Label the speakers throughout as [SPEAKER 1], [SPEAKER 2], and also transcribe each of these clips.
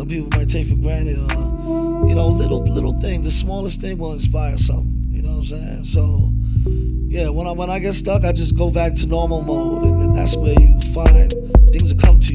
[SPEAKER 1] some people might take for granted uh, you know little little things. The smallest thing will inspire something you know what i'm saying? So yeah when i when i get stuck i just go back to normal mode and, and that's where you find things will come to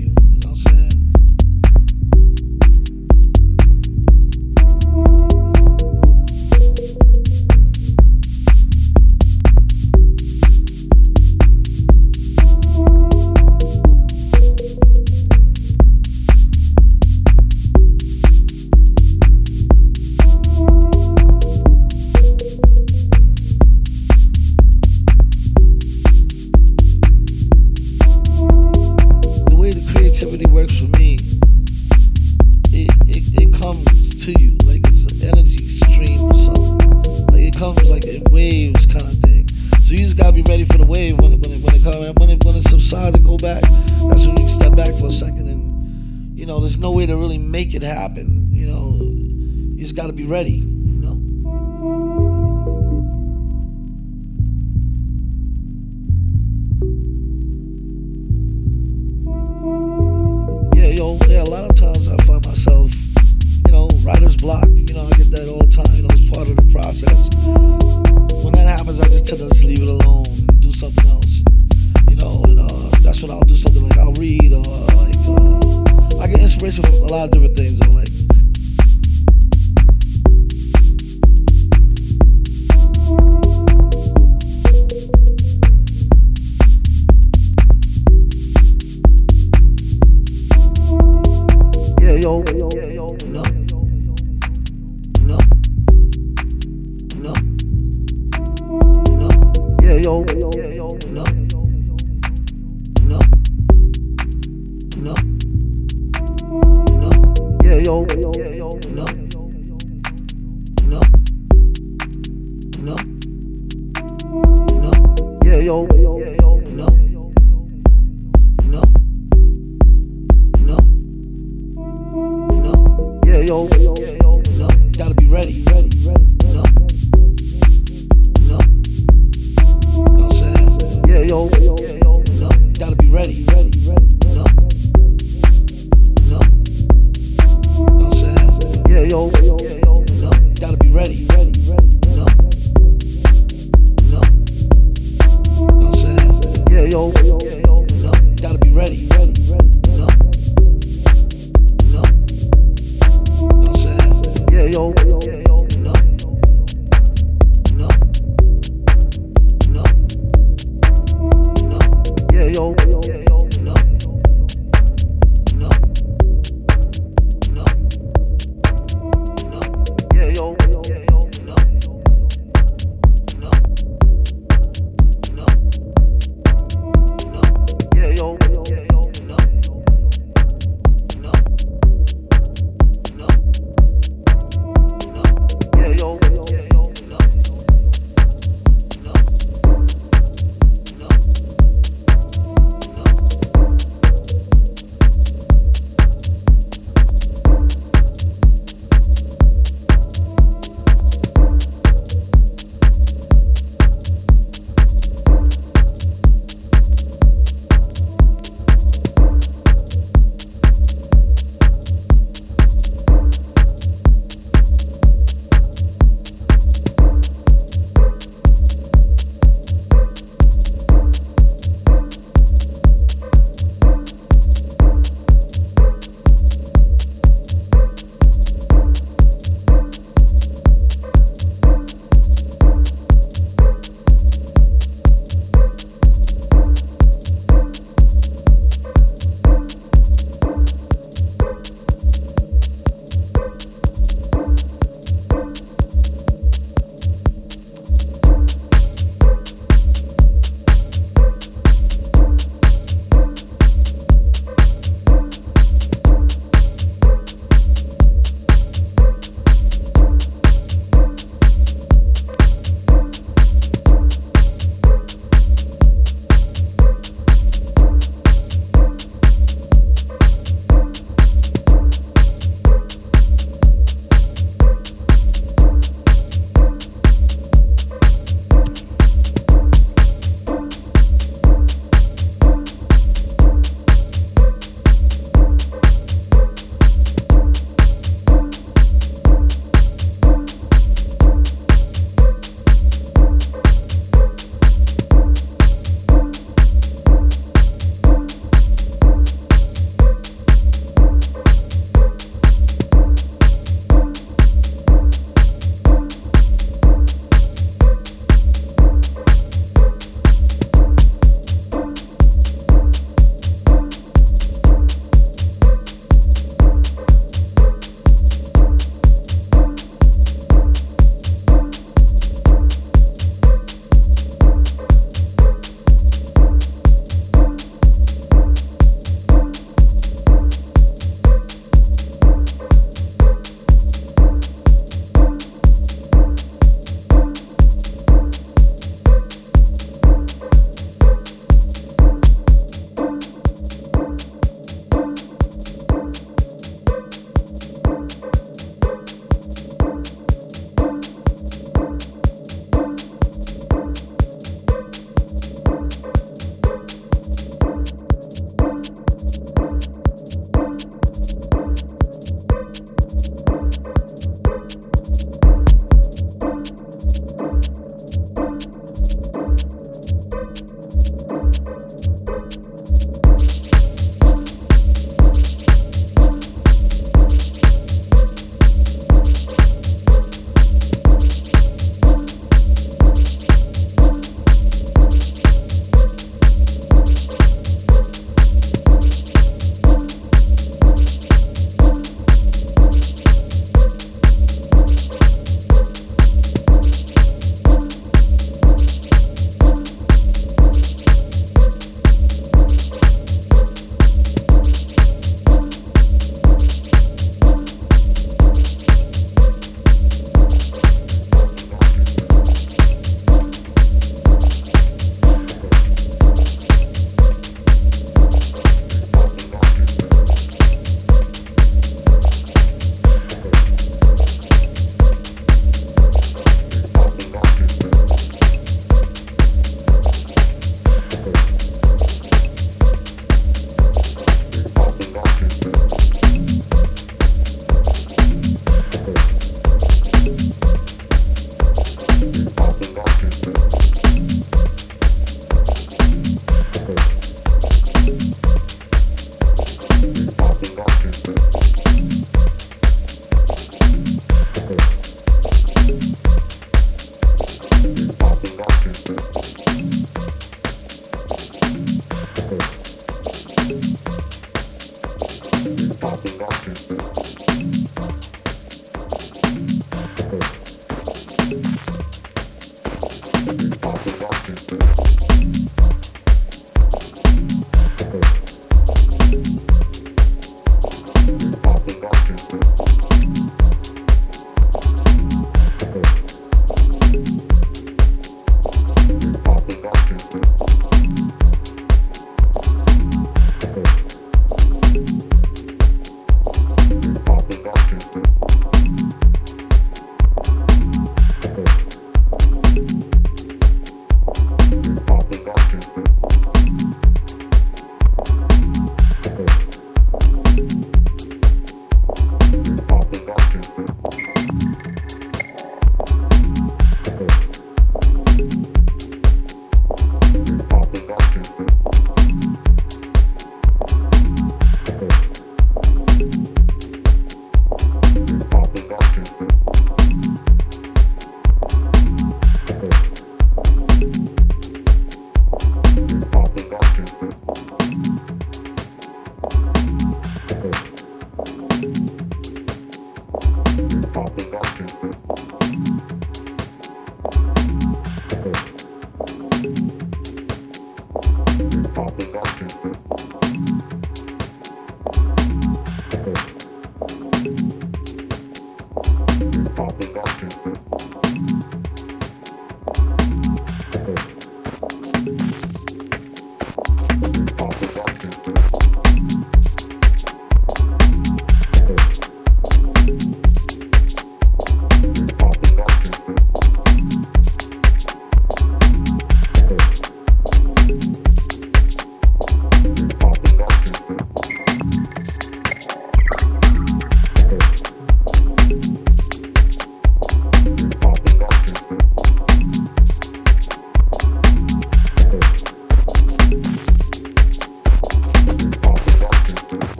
[SPEAKER 2] Productions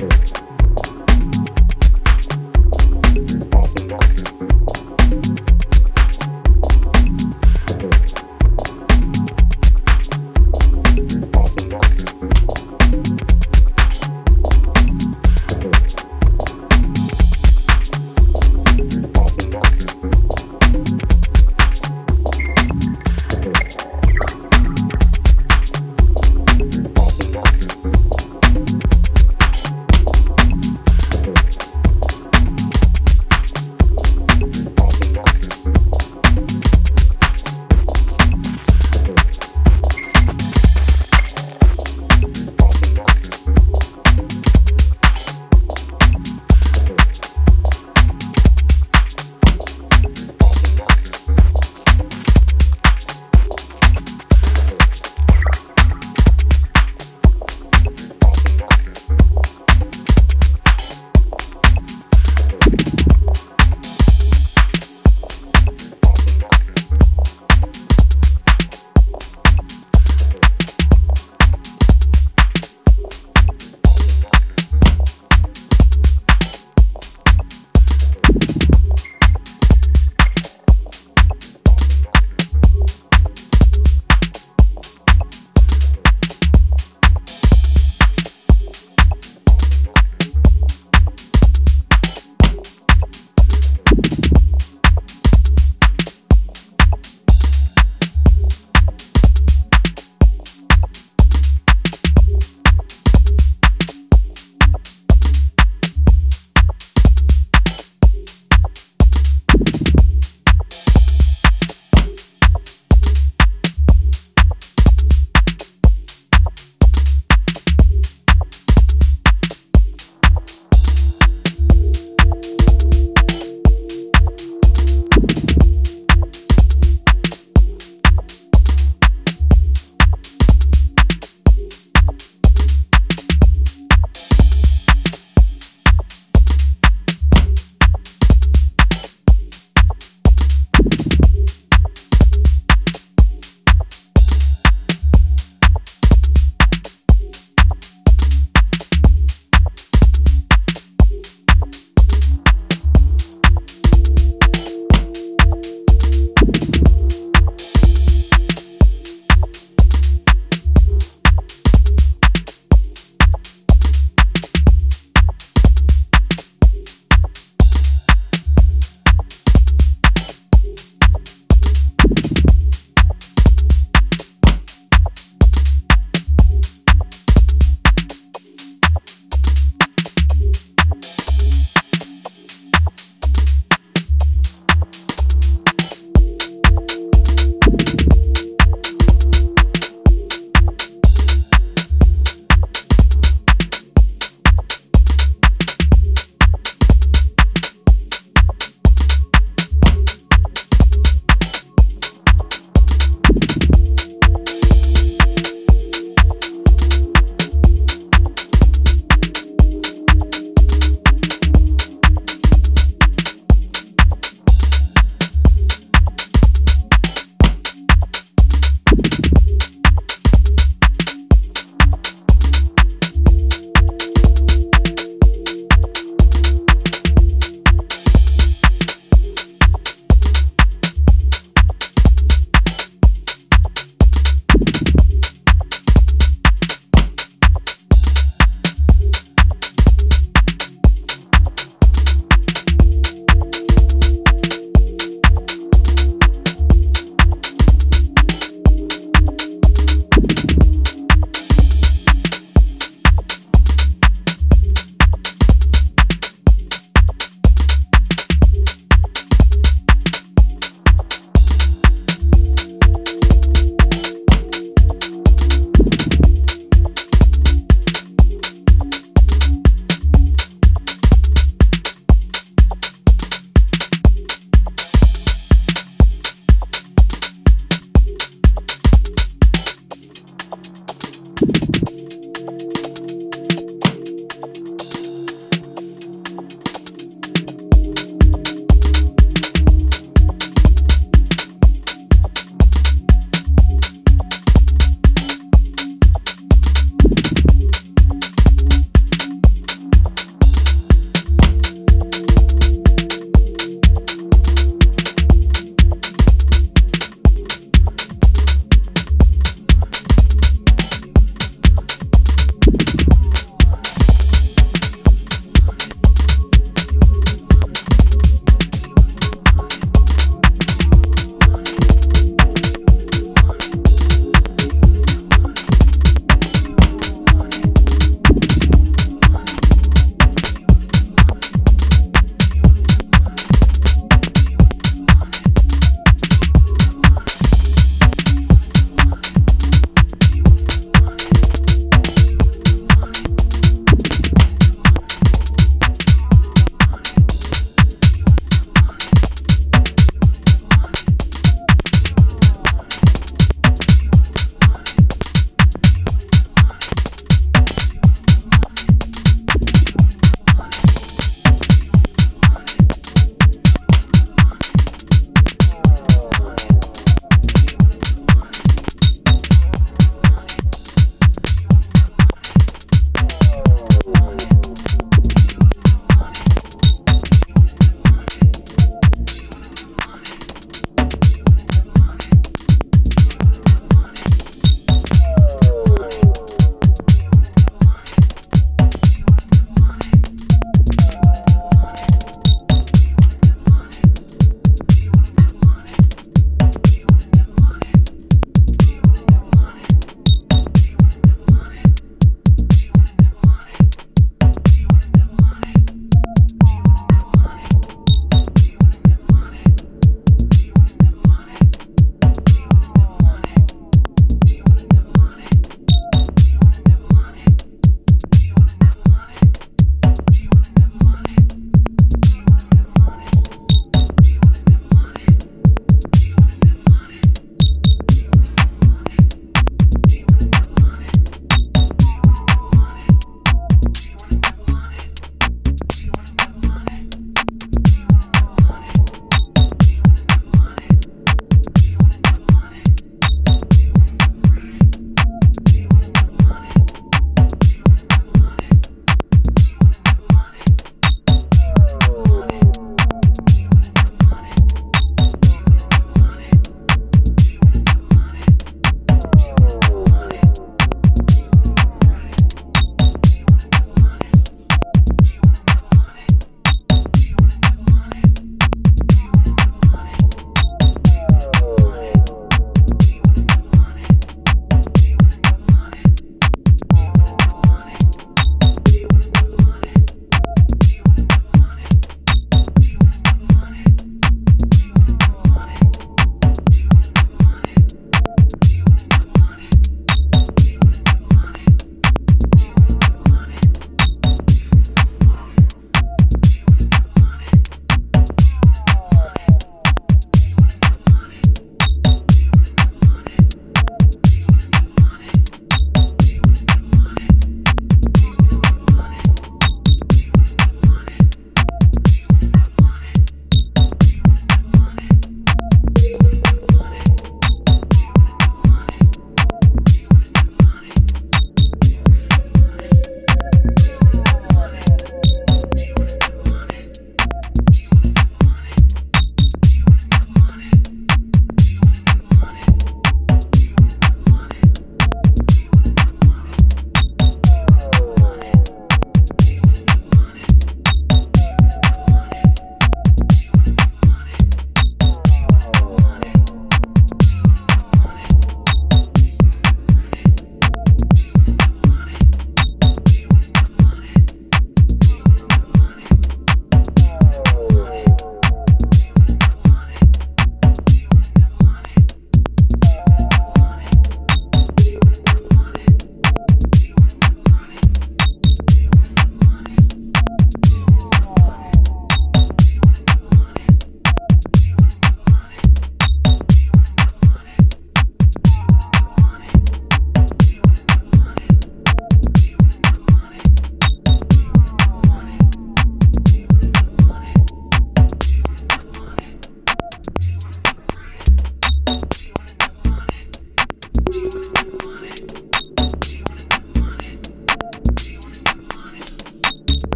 [SPEAKER 2] Master.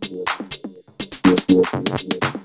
[SPEAKER 2] Thank you.